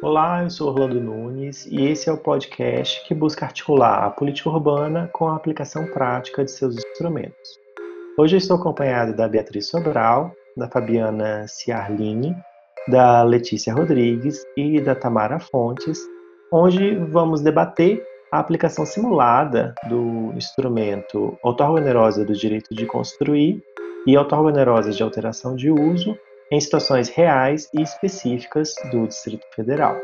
Olá, eu sou Orlando Nunes e esse é o podcast que busca articular a política urbana com a aplicação prática de seus instrumentos. Hoje eu estou acompanhado da Beatriz Sobral, da Fabiana Ciarline, da Letícia Rodrigues e da Tamara Fontes, onde vamos debater a aplicação simulada do instrumento outorga-onerosa do direito de construir e outorga-onerosa de alteração de uso em situações reais e específicas do Distrito Federal.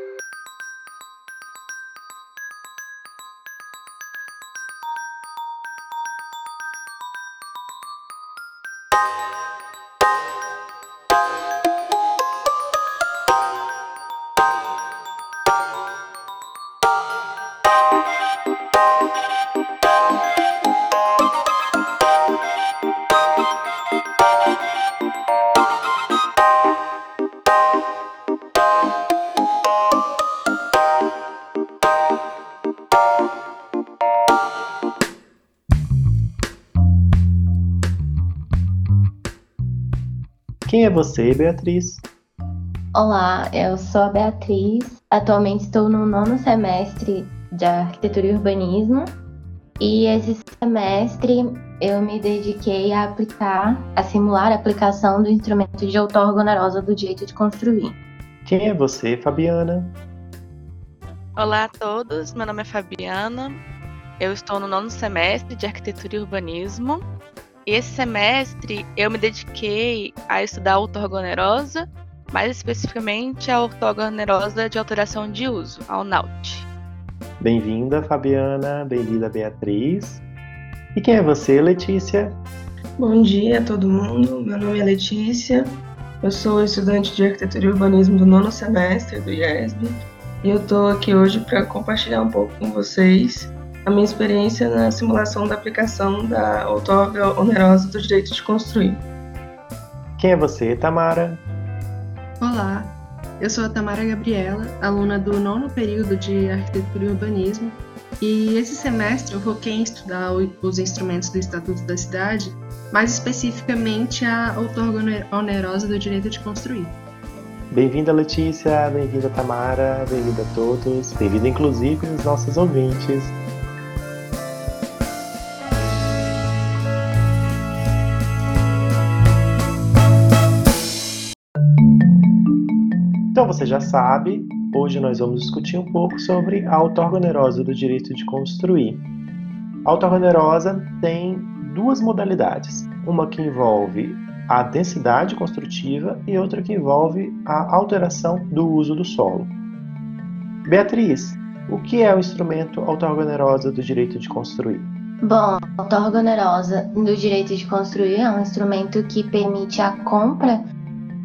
Quem é você, Beatriz? Olá, eu sou a Beatriz. Atualmente estou no nono semestre de Arquitetura e Urbanismo. E esse semestre eu me dediquei a aplicar, a simular a aplicação do instrumento de outorga onerosa do direito de construir. Quem é você, Fabiana? Olá a todos, meu nome é Fabiana. Eu estou no nono semestre de Arquitetura e Urbanismo esse semestre eu me dediquei a estudar a ortogonerosa, mais especificamente a ortogonerosa de alteração de uso, a UNAUT. Bem-vinda, Fabiana, bem-vinda, Beatriz. E quem é você, Letícia? Bom dia a todo mundo, meu nome é Letícia, eu sou estudante de Arquitetura e Urbanismo do nono semestre do IESB e eu estou aqui hoje para compartilhar um pouco com vocês a minha experiência na simulação da aplicação da outorga onerosa do direito de construir. Quem é você, Tamara? Olá, eu sou a Tamara Gabriela, aluna do nono período de Arquitetura e Urbanismo, e esse semestre eu foquei em estudar os instrumentos do Estatuto da Cidade, mais especificamente a outorga onerosa do direito de construir. Bem-vinda, Letícia, bem-vinda, Tamara, bem-vinda a todos, bem-vinda inclusive os nossos ouvintes. Então você já sabe, hoje nós vamos discutir um pouco sobre a outorga onerosa do direito de construir. A outorga onerosa tem duas modalidades, uma que envolve a densidade construtiva e outra que envolve a alteração do uso do solo. Beatriz, o que é o instrumento outorga onerosa do direito de construir? Bom, a outorga onerosa do direito de construir é um instrumento que permite a compra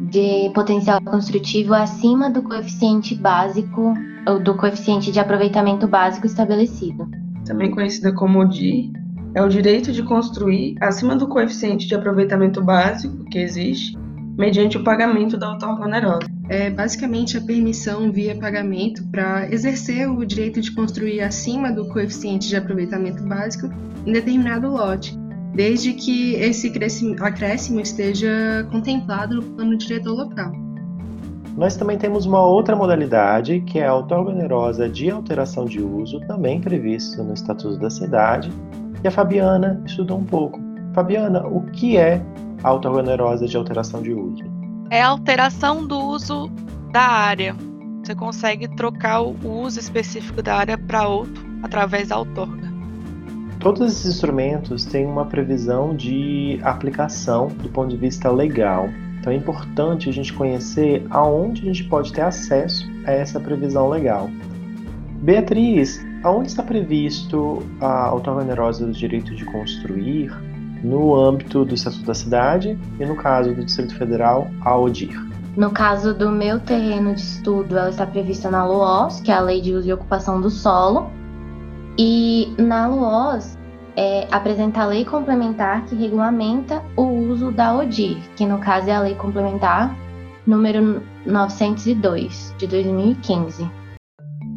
de potencial construtivo acima do coeficiente básico ou do coeficiente de aproveitamento básico estabelecido. Também conhecida como DI, é o direito de construir acima do coeficiente de aproveitamento básico que existe, mediante o pagamento da outorga onerosa. É basicamente a permissão via pagamento para exercer o direito de construir acima do coeficiente de aproveitamento básico em determinado lote, desde que esse acréscimo esteja contemplado no plano diretor local. Nós também temos uma outra modalidade, que é a outorga onerosa de alteração de uso, também previsto no Estatuto da Cidade, e a Fabiana estudou um pouco. Fabiana, o que é a outorga onerosa de alteração de uso? É a alteração do uso da área. Você consegue trocar o uso específico da área para outro através da outorga. Todos esses instrumentos têm uma previsão de aplicação do ponto de vista legal. Então é importante a gente conhecer aonde a gente pode ter acesso a essa previsão legal. Beatriz, aonde está previsto a autogonerosa do direito de construir no âmbito do Estatuto da Cidade e no caso do Distrito Federal, a ODIR? No caso do meu terreno de estudo, ela está prevista na LUOS, que é a Lei de Uso e Ocupação do Solo, e na LUOS é, apresenta a lei complementar que regulamenta o uso da ODIR, que no caso é a lei complementar número 902 de 2015.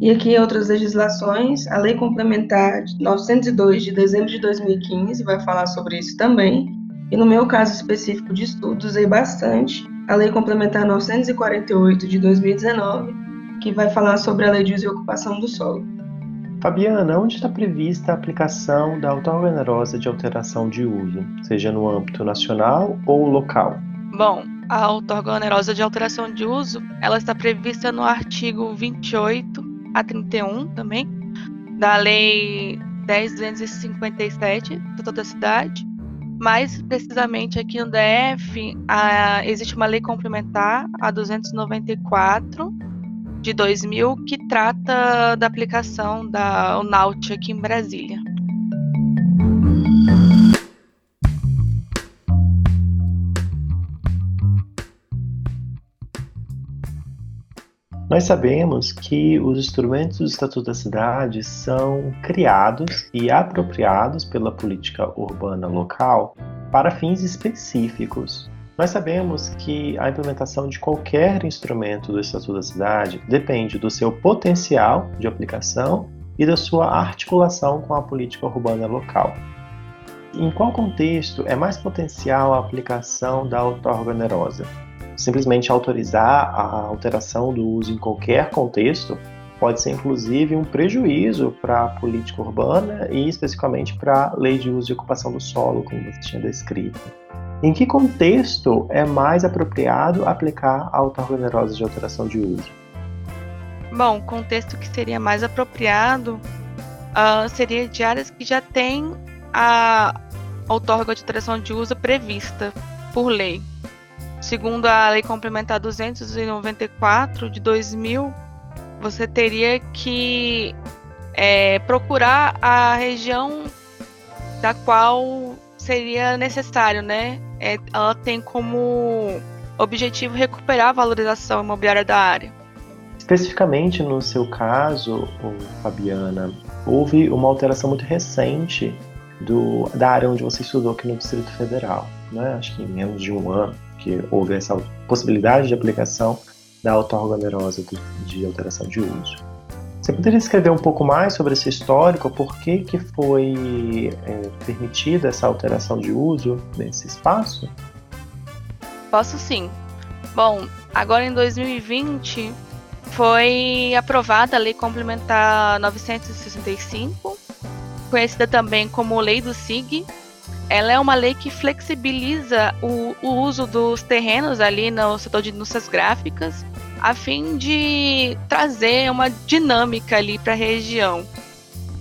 E aqui outras legislações, a lei complementar 902 de dezembro de 2015 vai falar sobre isso também. E no meu caso específico de estudo, usei bastante a lei complementar 948 de 2019, que vai falar sobre a lei de uso e ocupação do solo. Fabiana, onde está prevista a aplicação da outorga onerosa de alteração de uso, seja no âmbito nacional ou local? Bom, a outorga onerosa de alteração de uso, ela está prevista no artigo 28 a 31 também, da Lei 10.257 do Estatuto da Cidade. Mais precisamente aqui no DF, a, existe uma lei complementar, a 294 de 2000, que trata da aplicação da UNAUT aqui em Brasília. Nós sabemos que os instrumentos do Estatuto da Cidade são criados e apropriados pela política urbana local para fins específicos. Nós sabemos que a implementação de qualquer instrumento do Estatuto da Cidade depende do seu potencial de aplicação e da sua articulação com a política urbana local. Em qual contexto é mais potencial a aplicação da outorga onerosa? simplesmente autorizar a alteração do uso em qualquer contexto pode ser inclusive um prejuízo para a política urbana e especificamente para a lei de uso e ocupação do solo, como você tinha descrito. Em que contexto é mais apropriado aplicar a outorga onerosa de alteração de uso? Bom, o contexto que seria mais apropriado uh, seria de áreas que já têm a outorga de alteração de uso prevista por lei. Segundo a Lei Complementar 294 de 2000, você teria que é, procurar a região da qual seria necessário, né? É, ela tem como objetivo recuperar a valorização imobiliária da área. Especificamente no seu caso, Fabiana, houve uma alteração muito recente do, da área onde você estudou aqui no Distrito Federal, né? acho que em menos de um ano que houve essa possibilidade de aplicação da outorga onerosa de alteração de uso. Você poderia escrever um pouco mais sobre esse histórico, por que, que foi é, permitida essa alteração de uso nesse espaço? Posso sim. Bom, agora em 2020 foi aprovada a Lei Complementar 965, conhecida também como Lei do SIG, ela é uma lei que flexibiliza o, o uso dos terrenos ali no setor de indústrias gráficas, a fim de trazer uma dinâmica ali para a região.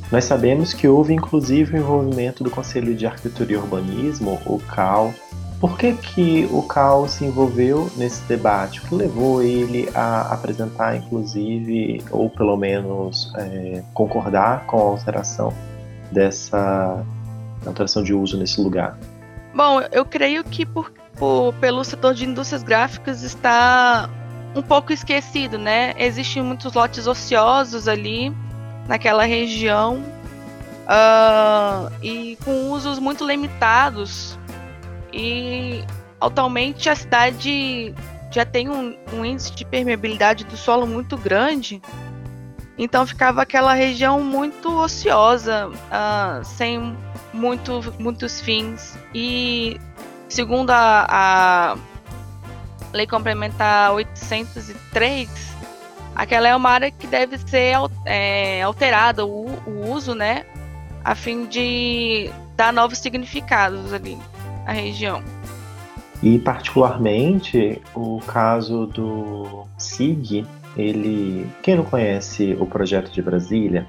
Nós sabemos que houve inclusive o envolvimento do Conselho de Arquitetura e Urbanismo, o CAL. Por que, que o CAL se envolveu nesse debate? O que levou ele a apresentar, inclusive, ou pelo menos é, concordar com a alteração dessa alteração de uso nesse lugar? Bom, eu creio que por, por, pelo setor de indústrias gráficas está um pouco esquecido, né? Existem muitos lotes ociosos ali naquela região uh, e com usos muito limitados e atualmente a cidade já tem um, um índice de permeabilidade do solo muito grande então ficava aquela região muito ociosa, uh, sem muito, muitos fins. E segundo a, a Lei Complementar 803, aquela é uma área que deve ser é, alterada, o, o uso, né? A fim de dar novos significados ali à região. E particularmente o caso do SIG, ele, quem não conhece o projeto de Brasília,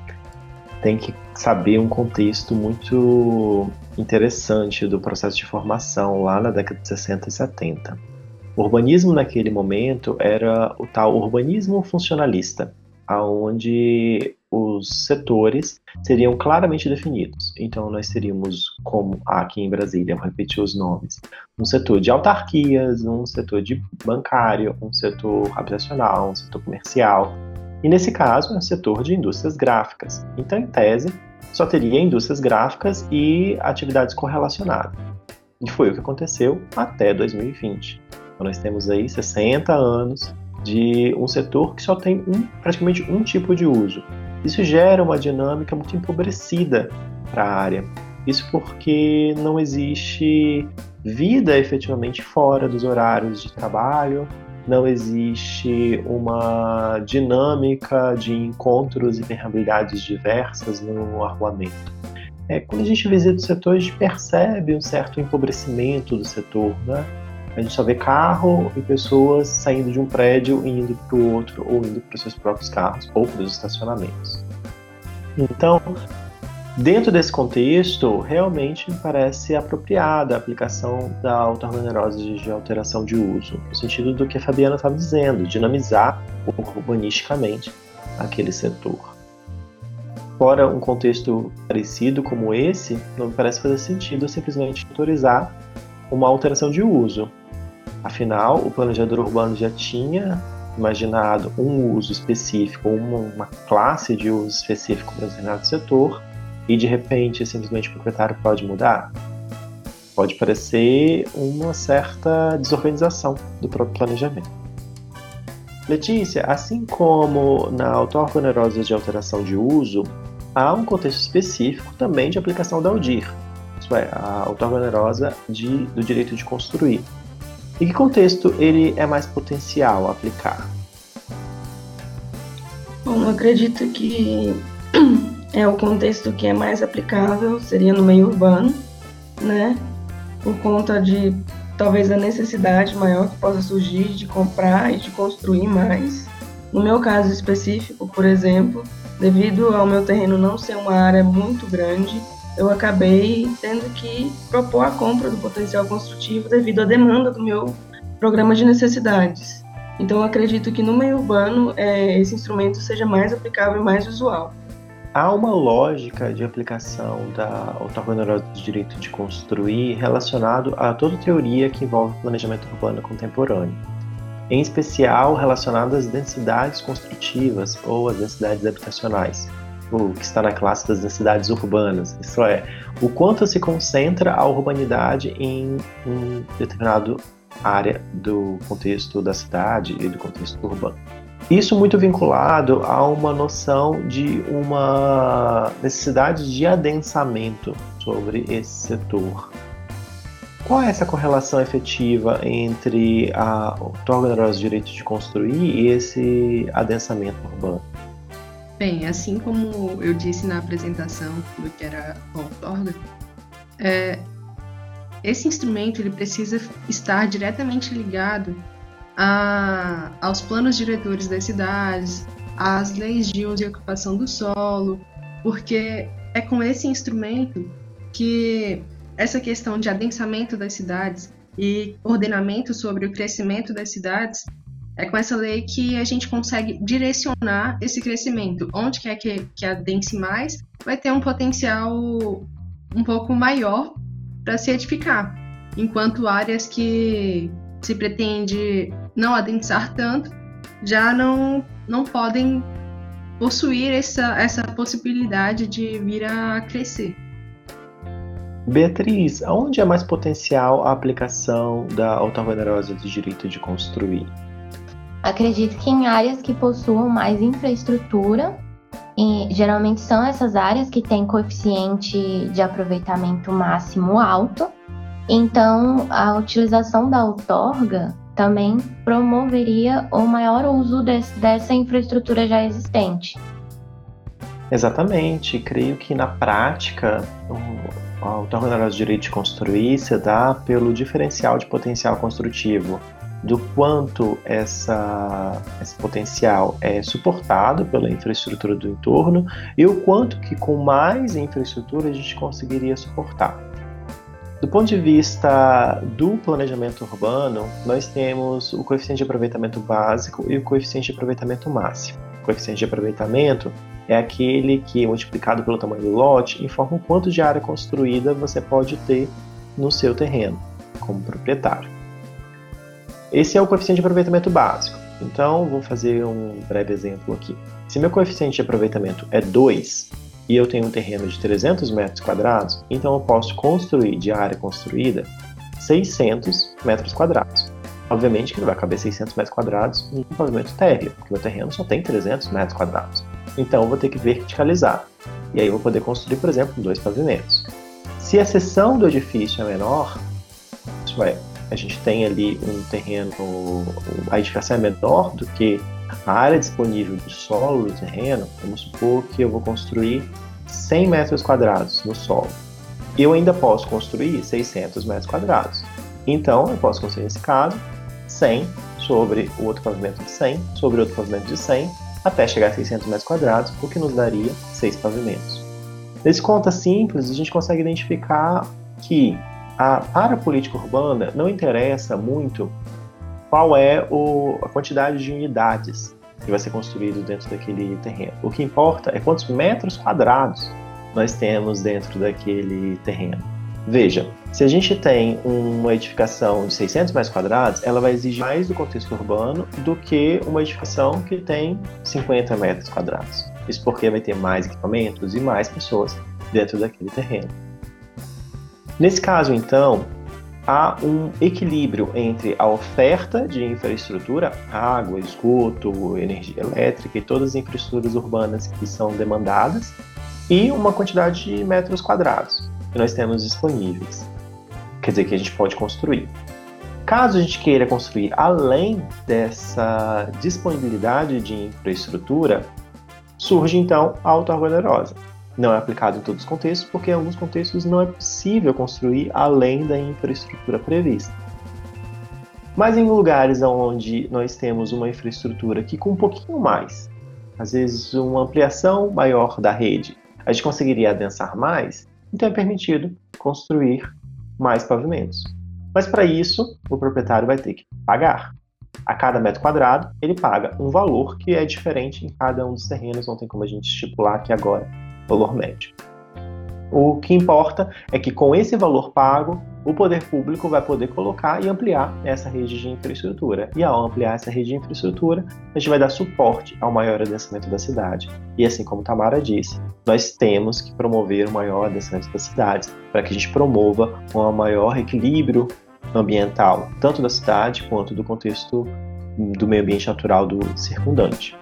tem que saber um contexto muito interessante do processo de formação lá na década de 60 e 70. O urbanismo naquele momento era o tal urbanismo funcionalista, aonde os setores seriam claramente definidos. Então nós teríamos como aqui em Brasília, vou repetir os nomes, um setor de autarquias, um setor de bancário, um setor habitacional, um setor comercial, e nesse caso é o setor de indústrias gráficas. Então, em tese, só teria indústrias gráficas e atividades correlacionadas. E foi o que aconteceu até 2020. Nós temos aí 60 anos de um setor que só tem um, praticamente um tipo de uso. Isso gera uma dinâmica muito empobrecida para a área. Isso porque não existe vida efetivamente fora dos horários de trabalho, não existe uma dinâmica de encontros e permeabilidades diversas no arruamento. É, quando a gente visita o setor, a gente percebe um certo empobrecimento do setor, né? A gente só vê carro e pessoas saindo de um prédio e indo para o outro, ou indo para os seus próprios carros, ou para os estacionamentos. Então, dentro desse contexto, realmente me parece apropriada a aplicação da auto-organerose de alteração de uso, no sentido do que a Fabiana estava dizendo, dinamizar urbanisticamente aquele setor. Fora um contexto parecido como esse, não me parece fazer sentido simplesmente autorizar uma alteração de uso. Afinal, o planejador urbano já tinha imaginado um uso específico, uma, classe de uso específico para determinado setor, e de repente simplesmente o proprietário pode mudar? Pode parecer uma certa desorganização do próprio planejamento. Letícia, assim como na auto-organerosa de alteração de uso, há um contexto específico também de aplicação da UDIR, isso é, a auto-organerosa de, do direito de construir. Em que contexto ele é mais potencial aplicar? Bom, acredito que é o contexto que é mais aplicável seria no meio urbano, né? Por conta de talvez a necessidade maior que possa surgir de comprar e de construir mais. No meu caso específico, por exemplo, devido ao meu terreno não ser uma área muito grande, eu acabei tendo que propor a compra do potencial construtivo devido à demanda do meu programa de necessidades. Então, acredito que no meio urbano é, esse instrumento seja mais aplicável e mais usual. Há uma lógica de aplicação da autorreguladora do direito de construir relacionado a toda teoria que envolve planejamento urbano contemporâneo, em especial relacionado às densidades construtivas ou às densidades habitacionais o que está na classe das densidades urbanas. Isso é, o quanto se concentra a urbanidade em um determinado área do contexto da cidade e do contexto urbano. Isso muito vinculado a uma noção de uma necessidade de adensamento sobre esse setor. Qual é essa correlação efetiva entre a outorga dos direitos de construir e esse adensamento urbano? Bem, assim como eu disse na apresentação do que era o outorga, é, esse instrumento ele precisa estar diretamente ligado a, aos planos diretores das cidades, às leis de uso e ocupação do solo, porque é com esse instrumento que essa questão de adensamento das cidades e ordenamento sobre o crescimento das cidades é com essa lei que a gente consegue direcionar esse crescimento. Onde quer que, que adense mais, vai ter um potencial um pouco maior para se edificar. Enquanto áreas que se pretende não adensar tanto, já não, não podem possuir essa, essa possibilidade de vir a crescer. Beatriz, aonde é mais potencial a aplicação da auto-venerosa do direito de construir? Acredito que em áreas que possuam mais infraestrutura, e geralmente são essas áreas que têm coeficiente de aproveitamento máximo alto, então a utilização da outorga também promoveria o maior uso desse, dessa infraestrutura já existente. Exatamente, creio que na prática o, a outorga de direito de construir se dá pelo diferencial de potencial construtivo do quanto essa, esse potencial é suportado pela infraestrutura do entorno e o quanto que com mais infraestrutura a gente conseguiria suportar. Do ponto de vista do planejamento urbano, nós temos o coeficiente de aproveitamento básico e o coeficiente de aproveitamento máximo. O coeficiente de aproveitamento é aquele que, multiplicado pelo tamanho do lote, informa o quanto de área construída você pode ter no seu terreno, como proprietário. Esse é o coeficiente de aproveitamento básico. Então, vou fazer um breve exemplo aqui. Se meu coeficiente de aproveitamento é 2 e eu tenho um terreno de 300 metros quadrados, então eu posso construir de área construída 600 metros quadrados. Obviamente que não vai caber 600 metros quadrados em um pavimento térreo, porque meu terreno só tem 300 metros quadrados. Então eu vou ter que verticalizar. E aí eu vou poder construir, por exemplo, dois pavimentos. Se a seção do edifício é menor, isso é, a gente tem ali um terreno, a edificação é menor do que a área disponível de solo do terreno, vamos supor que eu vou construir 100 metros quadrados no solo. Eu ainda posso construir 600 metros quadrados. Então, eu posso construir, nesse caso, 100 sobre o outro pavimento de 100, sobre outro pavimento de 100, até chegar a 600 metros quadrados, o que nos daria 6 pavimentos. Nesse conta simples, a gente consegue identificar que a, para a política urbana não interessa muito qual é o, a quantidade de unidades que vai ser construído dentro daquele terreno. O que importa é quantos metros quadrados nós temos dentro daquele terreno. Veja, se a gente tem uma edificação de 600 metros quadrados, ela vai exigir mais do contexto urbano do que uma edificação que tem 50 metros quadrados. Isso porque vai ter mais equipamentos e mais pessoas dentro daquele terreno. Nesse caso, então, há um equilíbrio entre a oferta de infraestrutura, água, esgoto, energia elétrica e todas as infraestruturas urbanas que são demandadas, e uma quantidade de metros quadrados que nós temos disponíveis. Quer dizer, que a gente pode construir. Caso a gente queira construir além dessa disponibilidade de infraestrutura, surge então a auto-organosa. Não é aplicado em todos os contextos, porque em alguns contextos não é possível construir além da infraestrutura prevista. Mas em lugares onde nós temos uma infraestrutura que com um pouquinho mais, às vezes uma ampliação maior da rede, a gente conseguiria adensar mais, então é permitido construir mais pavimentos. Mas para isso, o proprietário vai ter que pagar. A cada metro quadrado, ele paga um valor que é diferente em cada um dos terrenos, não tem como a gente estipular aqui agora valor médio. O que importa é que com esse valor pago, o poder público vai poder colocar e ampliar essa rede de infraestrutura. E ao ampliar essa rede de infraestrutura, a gente vai dar suporte ao maior adensamento da cidade. E assim como Tamara disse, nós temos que promover o maior adensamento das cidades para que a gente promova um maior equilíbrio ambiental, tanto da cidade quanto do contexto do meio ambiente natural do circundante.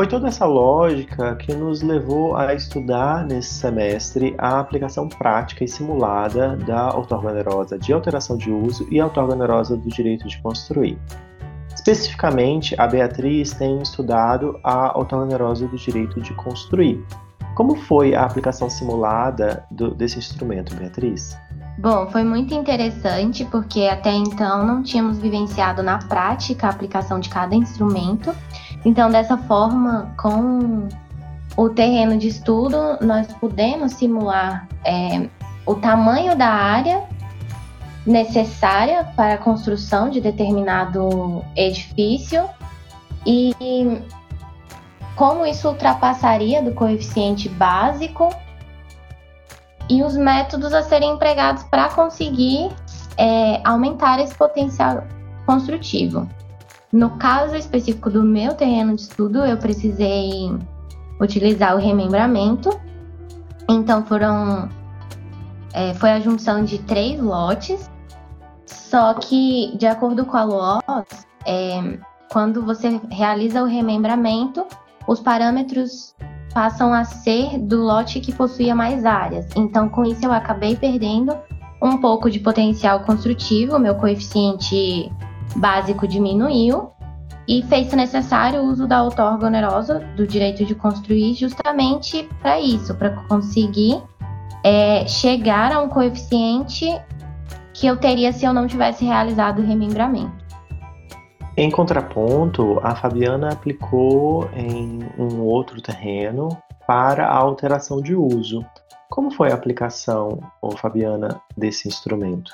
Foi toda essa lógica que nos levou a estudar nesse semestre a aplicação prática e simulada da ortorgonerosa de alteração de uso e ortorgonerosa do direito de construir. Especificamente, a Beatriz tem estudado a ortorgonerosa do direito de construir. Como foi a aplicação simulada do, desse instrumento, Beatriz? Bom, foi muito interessante porque até então não tínhamos vivenciado na prática a aplicação de cada instrumento então, dessa forma, com o terreno de estudo, nós podemos simular é, o tamanho da área necessária para a construção de determinado edifício e como isso ultrapassaria do coeficiente básico e os métodos a serem empregados para conseguir é, aumentar esse potencial construtivo. No caso específico do meu terreno de estudo, eu precisei utilizar o remembramento. Então foram é, foi a junção de três lotes. Só que, de acordo com a LOS, é, quando você realiza o remembramento, os parâmetros passam a ser do lote que possuía mais áreas. Então, com isso, eu acabei perdendo um pouco de potencial construtivo, meu coeficiente básico diminuiu e fez-se necessário o uso da outorga onerosa do direito de construir justamente para isso, para conseguir é, chegar a um coeficiente que eu teria se eu não tivesse realizado o remembramento. Em contraponto, a Fabiana aplicou em um outro terreno para a alteração de uso. Como foi a aplicação, Fabiana, desse instrumento?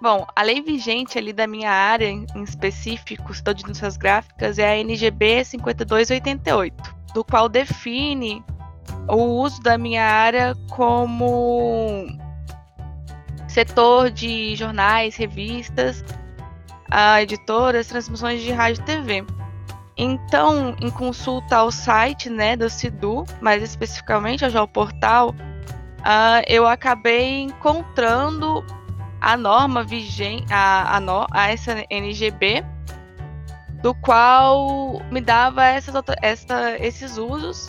Bom, a lei vigente ali da minha área em específico, estou de notícias gráficas, é a NGB 5288, do qual define o uso da minha área como setor de jornais, revistas, editoras, transmissões de rádio e TV. Então, em consulta ao site né, do CIDU, mais especificamente ao portal, uh, eu acabei encontrando a norma vigente, a, a, no, a essa NGB, do qual me dava essas, essa, esses usos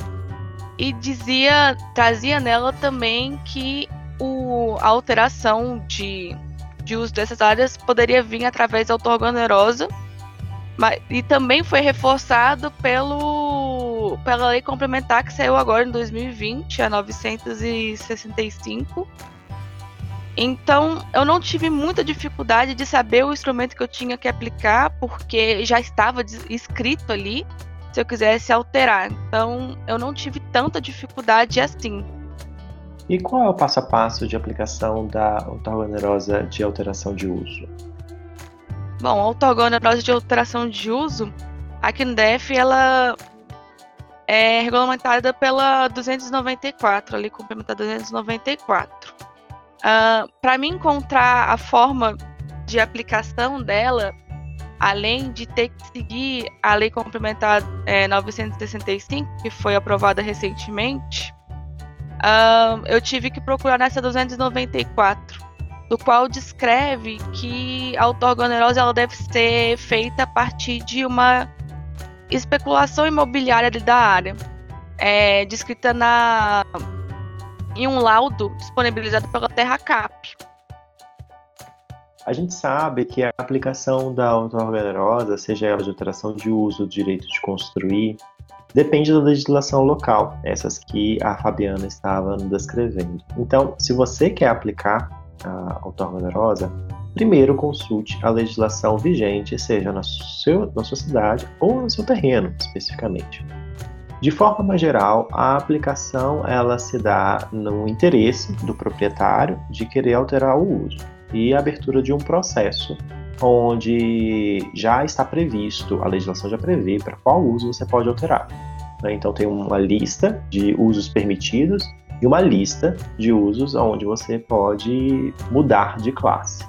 e dizia, trazia nela também que o, a alteração de, de uso dessas áreas poderia vir através da autorganerosa, mas, e também foi reforçado pelo, pela lei complementar que saiu agora em 2020, a 965, então, eu não tive muita dificuldade de saber o instrumento que eu tinha que aplicar, porque já estava escrito ali se eu quisesse alterar. Então, eu não tive tanta dificuldade assim. E qual é o passo a passo de aplicação da ortogonerosa de alteração de uso? Bom, a ortogonerosa de alteração de uso, aqui no DF, ela é regulamentada pela 294, ali complementada 294. Uh, ah, para mim encontrar a forma de aplicação dela, além de ter que seguir a lei complementar é, 965, que foi aprovada recentemente, uh, eu tive que procurar nessa 294, do qual descreve que a autorganerosa ela deve ser feita a partir de uma especulação imobiliária da área, é, descrita na em um laudo disponibilizado pela TerraCap. A gente sabe que a aplicação da auto-organerosa, seja ela de alteração de uso, direito de construir, depende da legislação local, essas que a Fabiana estava descrevendo. Então, se você quer aplicar a auto-organerosa, primeiro consulte a legislação vigente, seja na, seu, na sua cidade ou no seu terreno, especificamente. De forma geral, a aplicação ela se dá no interesse do proprietário de querer alterar o uso e a abertura de um processo onde já está previsto, a legislação já prevê para qual uso você pode alterar. Né? Então tem uma lista de usos permitidos e uma lista de usos onde você pode mudar de classe.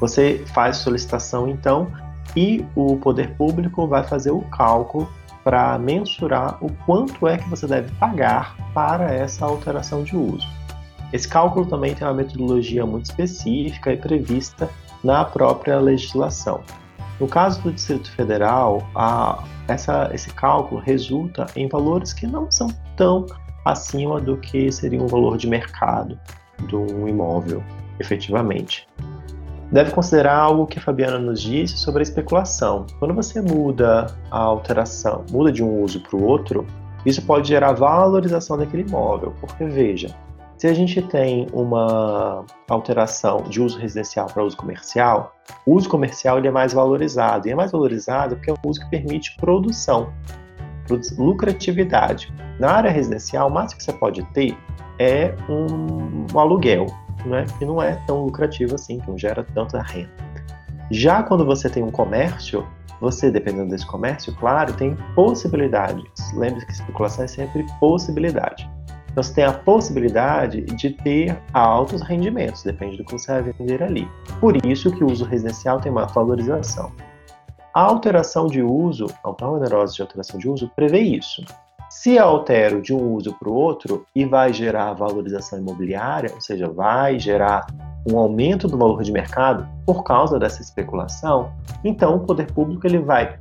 Você faz solicitação então e o poder público vai fazer o cálculo para mensurar o quanto é que você deve pagar para essa alteração de uso. Esse cálculo também tem uma metodologia muito específica e prevista na própria legislação. No caso do Distrito Federal, a, essa, esse cálculo resulta em valores que não são tão acima do que seria um valor de mercado de um imóvel, efetivamente deve considerar algo que a Fabiana nos disse sobre a especulação. Quando você muda a alteração, muda de um uso para o outro, isso pode gerar valorização daquele imóvel, porque veja, se a gente tem uma alteração de uso residencial para uso comercial, o uso comercial ele é mais valorizado, e é mais valorizado porque é um uso que permite produção, lucratividade. Na área residencial, o máximo que você pode ter é um, um aluguel, né, que não é tão lucrativo assim, que não gera tanta renda. Já quando você tem um comércio, você, dependendo desse comércio, claro, tem possibilidades. Lembre-se que especulação é sempre possibilidade. Então, você tem a possibilidade de ter altos rendimentos, depende do que você vai vender ali. Por isso que o uso residencial tem uma valorização. A alteração de uso, a onerosa de alteração de uso, prevê isso. Se altero de um uso para o outro e vai gerar valorização imobiliária, ou seja, vai gerar um aumento do valor de mercado por causa dessa especulação, então o poder público ele vai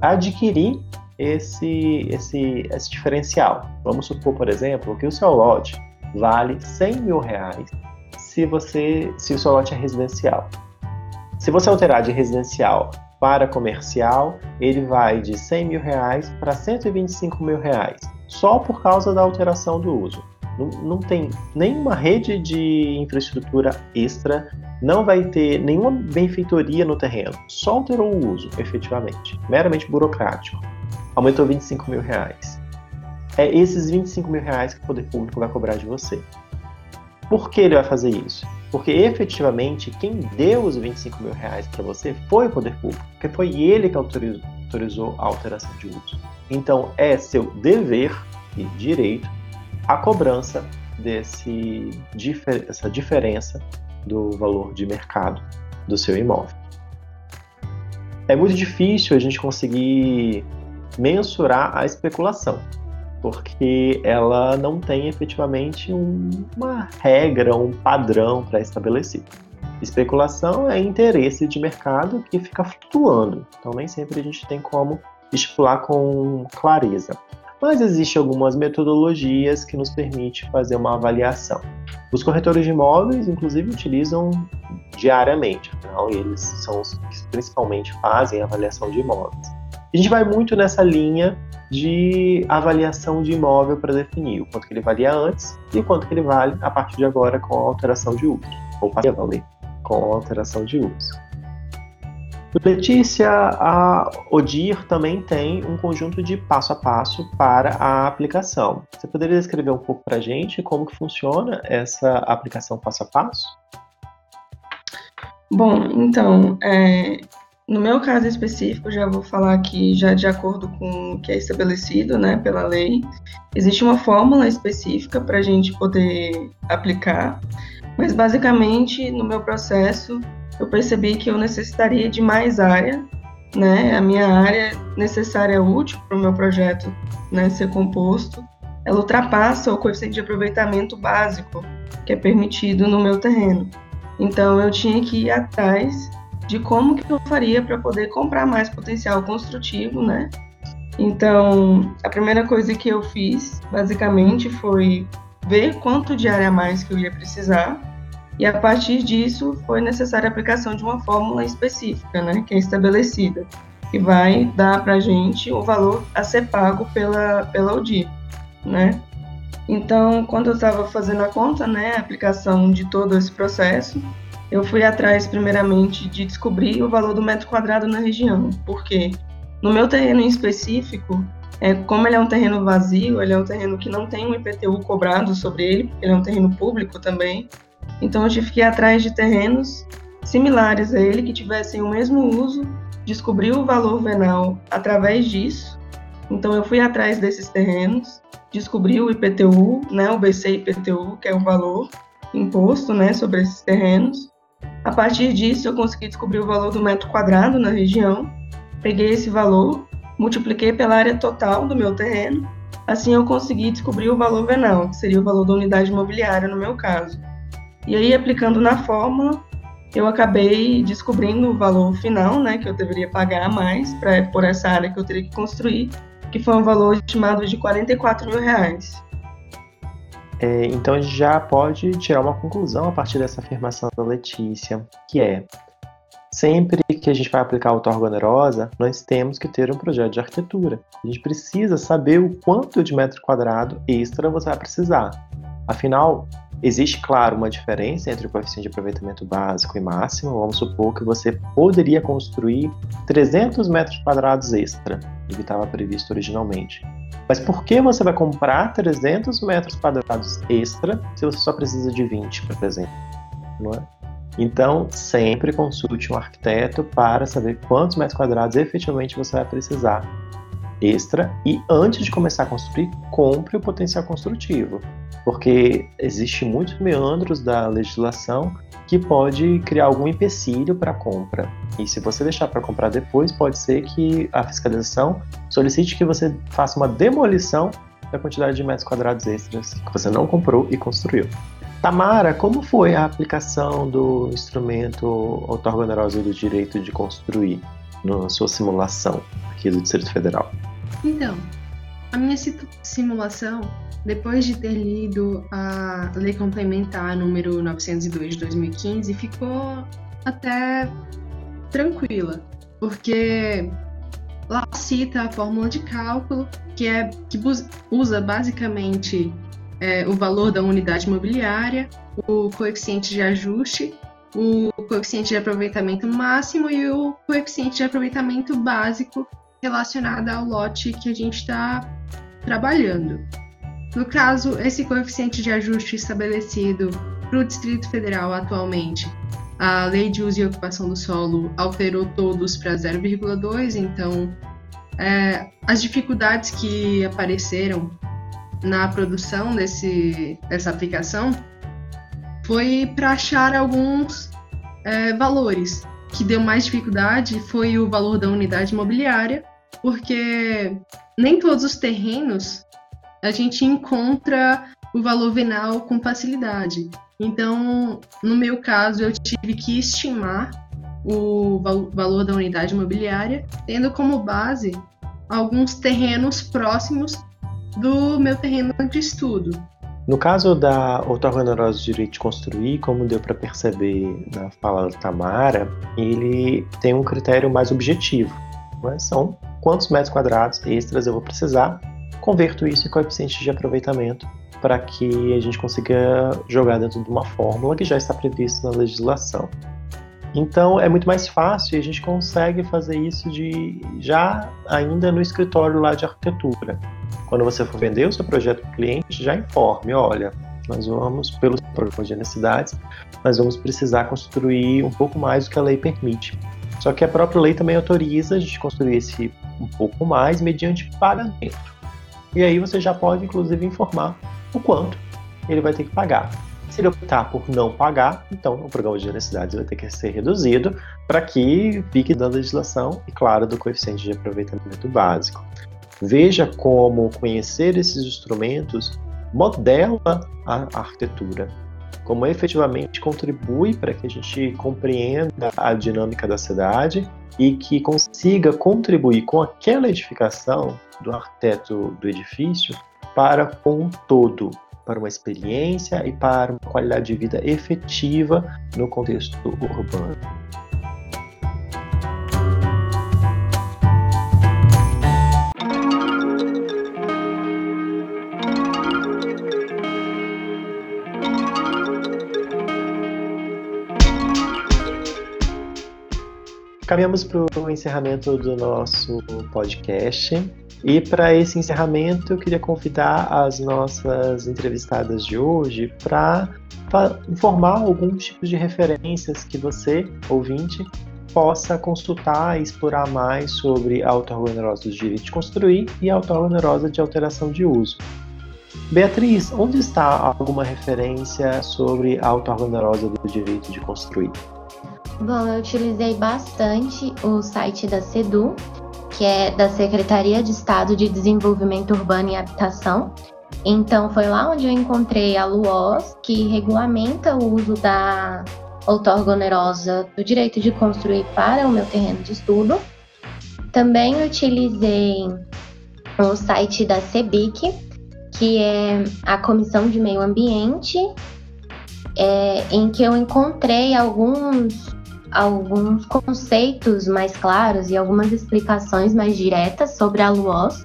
adquirir esse, esse, esse diferencial. Vamos supor, por exemplo, que o seu lote vale 100 mil reais se, você, se o seu lote é residencial. Se você alterar de residencial para comercial, ele vai de 100 mil reais para 125 mil reais, só por causa da alteração do uso. Não, não tem nenhuma rede de infraestrutura extra, não vai ter nenhuma benfeitoria no terreno, só alterou o uso, efetivamente, meramente burocrático. Aumentou 25 mil reais. É esses 25 mil reais que o poder público vai cobrar de você. Por que ele vai fazer isso? Porque efetivamente quem deu os 25 mil reais para você foi o poder público, porque foi ele que autorizou, a alteração de uso. Então é seu dever e direito a cobrança desse essa diferença do valor de mercado do seu imóvel. É muito difícil a gente conseguir mensurar a especulação. Porque ela não tem efetivamente um, uma regra, um padrão pré-estabelecido. Especulação é interesse de mercado que fica flutuando, então nem sempre a gente tem como estipular com clareza. Mas existem algumas metodologias que nos permitem fazer uma avaliação. Os corretores de imóveis, inclusive, utilizam diariamente, afinal, eles são os que principalmente fazem avaliação de imóveis. A gente vai muito nessa linha de avaliação de imóvel para definir o quanto que ele valia antes e o quanto que ele vale a partir de agora com a alteração de uso, ou para valer com a alteração de uso. Letícia, a ODIR também tem um conjunto de passo a passo para a aplicação. Você poderia descrever um pouco para a gente como que funciona essa aplicação passo a passo? Bom, então, é, no meu caso específico, já vou falar que já de acordo com o que é estabelecido né, pela lei, existe uma fórmula específica para a gente poder aplicar, mas basicamente no meu processo eu percebi que eu necessitaria de mais área, né? A minha área necessária útil para o meu projeto né, ser composto, ela ultrapassa o coeficiente de aproveitamento básico que é permitido no meu terreno. Então eu tinha que ir atrás de como que eu faria para poder comprar mais potencial construtivo, né? Então, a primeira coisa que eu fiz, basicamente, foi ver quanto de área a mais que eu ia precisar, e a partir disso foi necessária a aplicação de uma fórmula específica, né, que é estabelecida, que vai dar para a gente o valor a ser pago pela, pela UDI, né? Então, quando eu estava fazendo a conta, né, a aplicação de todo esse processo, eu fui atrás, primeiramente, de descobrir o valor do metro quadrado na região, porque no meu terreno em específico, é, como ele é um terreno vazio, ele é um terreno que não tem um IPTU cobrado sobre ele, ele é um terreno público também, então eu tive que ir atrás de terrenos similares a ele, que tivessem o mesmo uso, descobri o valor venal através disso, então eu fui atrás desses terrenos, descobri o IPTU, né, o BC IPTU, que é o valor imposto né, sobre esses terrenos, a partir disso, eu consegui descobrir o valor do metro quadrado na região, peguei esse valor, multipliquei pela área total do meu terreno, assim eu consegui descobrir o valor venal, que seria o valor da unidade imobiliária no meu caso. E aí, aplicando na fórmula, eu acabei descobrindo o valor final, né, que eu deveria pagar mais pra, por essa área que eu teria que construir, que foi um valor estimado de 44 mil reais. É, então a gente já pode tirar uma conclusão a partir dessa afirmação da Letícia, que é sempre que a gente vai aplicar a outorga onerosa, nós temos que ter um projeto de arquitetura. A gente precisa saber o quanto de metro quadrado extra você vai precisar. Afinal, existe, claro, uma diferença entre o coeficiente de aproveitamento básico e máximo. Vamos supor que você poderia construir 300 metros quadrados extra do que estava previsto originalmente. Mas por que você vai comprar 300 metros quadrados extra se você só precisa de 20, por exemplo? Não é? Então, sempre consulte um arquiteto para saber quantos metros quadrados efetivamente você vai precisar extra e antes de começar a construir, compre o potencial construtivo, porque existe muitos meandros da legislação que pode criar algum empecilho para a compra. E se você deixar para comprar depois, pode ser que a fiscalização solicite que você faça uma demolição da quantidade de metros quadrados extras que você não comprou e construiu. Tamara, como foi a aplicação do instrumento otorgoneroso do direito de construir na sua simulação aqui do Distrito Federal? Então, a minha simulação, depois de ter lido a Lei Complementar número 902 de 2015, ficou até tranquila, porque lá cita a fórmula de cálculo, que é que usa basicamente é, o valor da unidade imobiliária, o coeficiente de ajuste, o coeficiente de aproveitamento máximo e o coeficiente de aproveitamento básico relacionada ao lote que a gente está trabalhando. No caso, esse coeficiente de ajuste estabelecido para o Distrito Federal atualmente, a Lei de Uso e Ocupação do Solo alterou todos para 0,2, então é, as dificuldades que apareceram na produção desse, dessa aplicação foi para achar alguns é, valores. que deu mais dificuldade foi o valor da unidade imobiliária porque nem todos os terrenos a gente encontra o valor venal com facilidade. Então, no meu caso, eu tive que estimar o valor da unidade imobiliária, tendo como base alguns terrenos próximos do meu terreno de estudo. No caso da outorga onerosa de direito de construir, como deu para perceber na fala da Tamara, ele tem um critério mais objetivo. Né? São quantos metros quadrados extras eu vou precisar, converto isso em coeficiente de aproveitamento para que a gente consiga jogar dentro de uma fórmula que já está prevista na legislação. Então é muito mais fácil e a gente consegue fazer isso de já ainda no escritório lá de arquitetura. Quando você for vender o seu projeto para o cliente, já informe, olha, nós vamos, pelos programas de necessidades, nós vamos precisar construir um pouco mais do que a lei permite. Só que a própria lei também autoriza a gente construir esse um pouco mais mediante pagamento. E aí você já pode, inclusive, informar o quanto ele vai ter que pagar. Se ele optar por não pagar, então o programa de necessidades vai ter que ser reduzido para que fique da legislação e, claro, do coeficiente de aproveitamento básico. Veja como conhecer esses instrumentos modela a arquitetura, como efetivamente contribui para que a gente compreenda a dinâmica da cidade e que consiga contribuir com aquela edificação do arquiteto do edifício para com todo, para uma experiência e para uma qualidade de vida efetiva no contexto urbano. Caminhamos para o encerramento do nosso podcast. E para esse encerramento, eu queria convidar as nossas entrevistadas de hoje para informar alguns tipos de referências que você, ouvinte, possa consultar e explorar mais sobre a auto-onerosa do direito de construir e a auto-onerosa de alteração de uso. Beatriz, onde está alguma referência sobre a auto-onerosa do direito de construir? Bom, eu utilizei bastante o site da SEDU, que é da Secretaria de Estado de Desenvolvimento Urbano e Habitação. Então foi lá onde eu encontrei a LUOS, que regulamenta o uso da outorga onerosa do direito de construir para o meu terreno de estudo. Também utilizei o site da CEBIC, que é a Comissão de Meio Ambiente, é, em que eu encontrei alguns alguns conceitos mais claros e algumas explicações mais diretas sobre a LUOS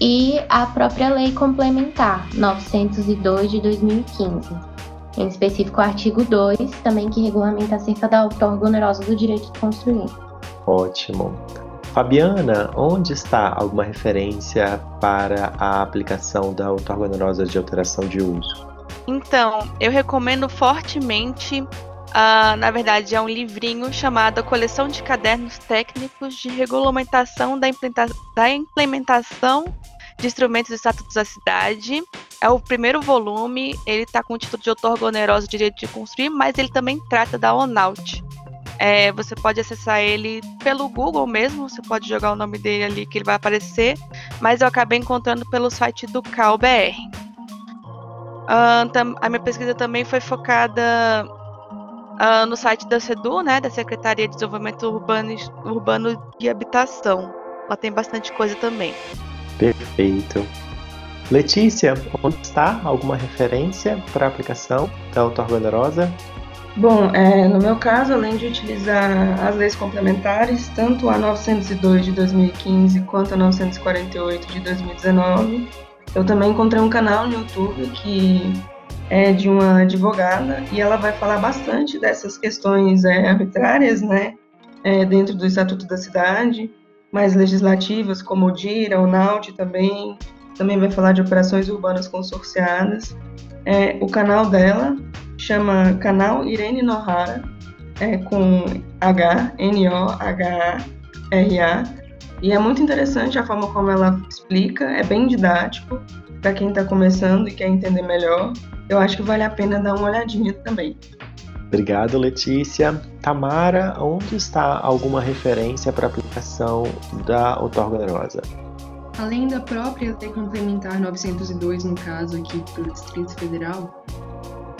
e a própria lei complementar 902 de 2015, em específico o artigo 2, também que regulamenta acerca da outorga onerosa do direito de construir. Ótimo. Fabiana, onde está alguma referência para a aplicação da outorga onerosa de alteração de uso? Então, eu recomendo fortemente Uh, na verdade, é um livrinho chamado Coleção de Cadernos Técnicos de Regulamentação da, da Implementação de Instrumentos e Estatutos da Cidade. É o primeiro volume, ele está com o título de Outorga Onerosa Direito de Construir, mas ele também trata da ONAUT. É, você pode acessar ele pelo Google mesmo, você pode jogar o nome dele ali que ele vai aparecer, mas eu acabei encontrando pelo site do CalBR. Uh, a minha pesquisa também foi focada uh, no site da SEDU, né, da Secretaria de Desenvolvimento Urbano, Urbano e Habitação. Lá tem bastante coisa também. Perfeito. Letícia, onde está alguma referência para a aplicação da auto-organosa? Bom, é, no meu caso, além de utilizar as leis complementares, tanto a 902 de 2015 quanto a 948 de 2019, eu também encontrei um canal no YouTube que é de uma advogada e ela vai falar bastante dessas questões é, arbitrárias, né, é, dentro do Estatuto da Cidade, mais legislativas, como o DIRA, o NAUT também, também vai falar de operações urbanas consorciadas. É, o canal dela chama Canal Irene Nohara, é, com H, N-O-H-A-R-A, e é muito interessante a forma como ela explica, é bem didático para quem está começando e quer entender melhor eu acho que vale a pena dar uma olhadinha também. Obrigado, Letícia. Tamara, onde está alguma referência para a aplicação da outorga onerosa? além da própria Lei Complementar 902, no caso aqui do Distrito Federal,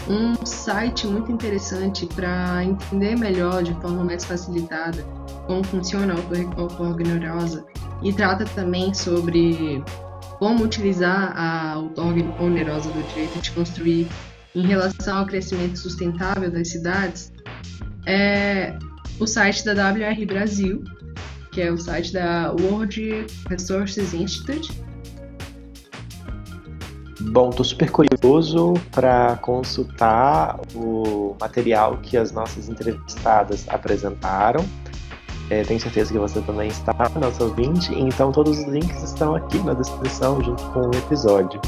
um site muito interessante para entender melhor, de forma mais facilitada, como funciona a outorga onerosa e trata também sobre como utilizar a outorga onerosa do direito de construir em relação ao crescimento sustentável das cidades, é o site da WR Brasil, que é o site da World Resources Institute. Bom, estou super curioso para consultar o material que as nossas entrevistadas apresentaram. É, tenho certeza que você também está, nosso ouvinte, então todos os links estão aqui na descrição junto com o episódio.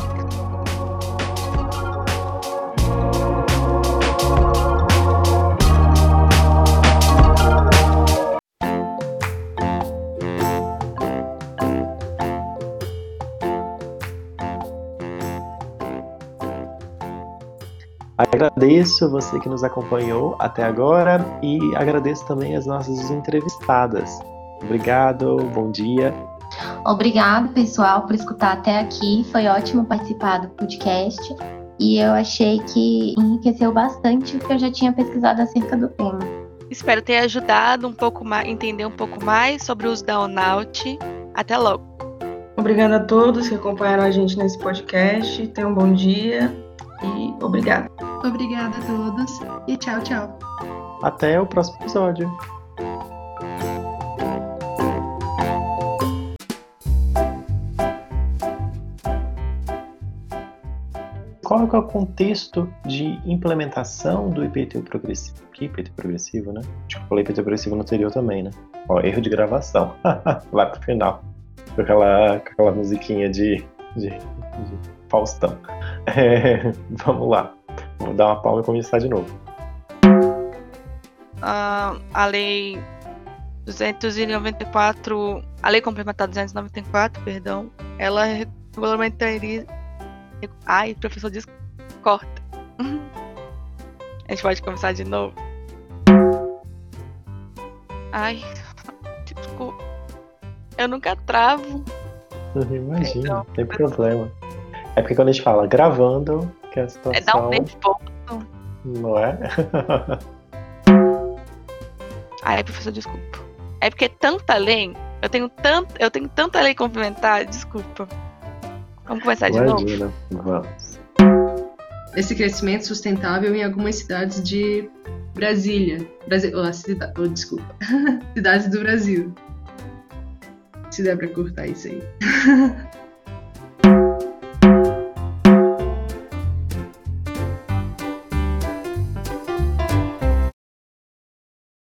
Agradeço você que nos acompanhou até agora e agradeço também as nossas entrevistadas. Obrigado, bom dia. Obrigado, pessoal, por escutar até aqui. Foi ótimo participar do podcast e eu achei que enriqueceu bastante o que eu já tinha pesquisado acerca do tema. Espero ter ajudado um pouco mais, entender um pouco mais sobre o uso da Onaut. Até logo. Obrigada a todos que acompanharam a gente nesse podcast. Tenham um bom dia e obrigada. Obrigada a todos e tchau, tchau. Até o próximo episódio. Qual é o contexto de implementação do IPTU progressivo? Que IPTU progressivo, né? Acho que eu falei IPTU progressivo no anterior também, né? Ó, erro de gravação. Vai pro final. Com aquela, aquela musiquinha de, de, de Faustão. É, vamos lá. Vou dar uma palma e começar de novo. Uh, a lei 294, a lei complementar 294, perdão, ela regulamentaria. Ai, professor diz corta. A gente pode começar de novo. Ai, desculpa. Eu nunca travo. Imagina, não tem problema. É porque quando a gente fala gravando, que a situação... É dar um ponto. Não é? Ai, professor, desculpa. É porque é tanta lei, eu tenho, tanto, eu tenho tanta lei complementar, desculpa. Vamos começar de Imagina. novo? Vamos. Esse crescimento sustentável em algumas cidades de Brasília. Brasil, oh, cida, oh, desculpa. cidades do Brasil. Se der pra cortar isso aí.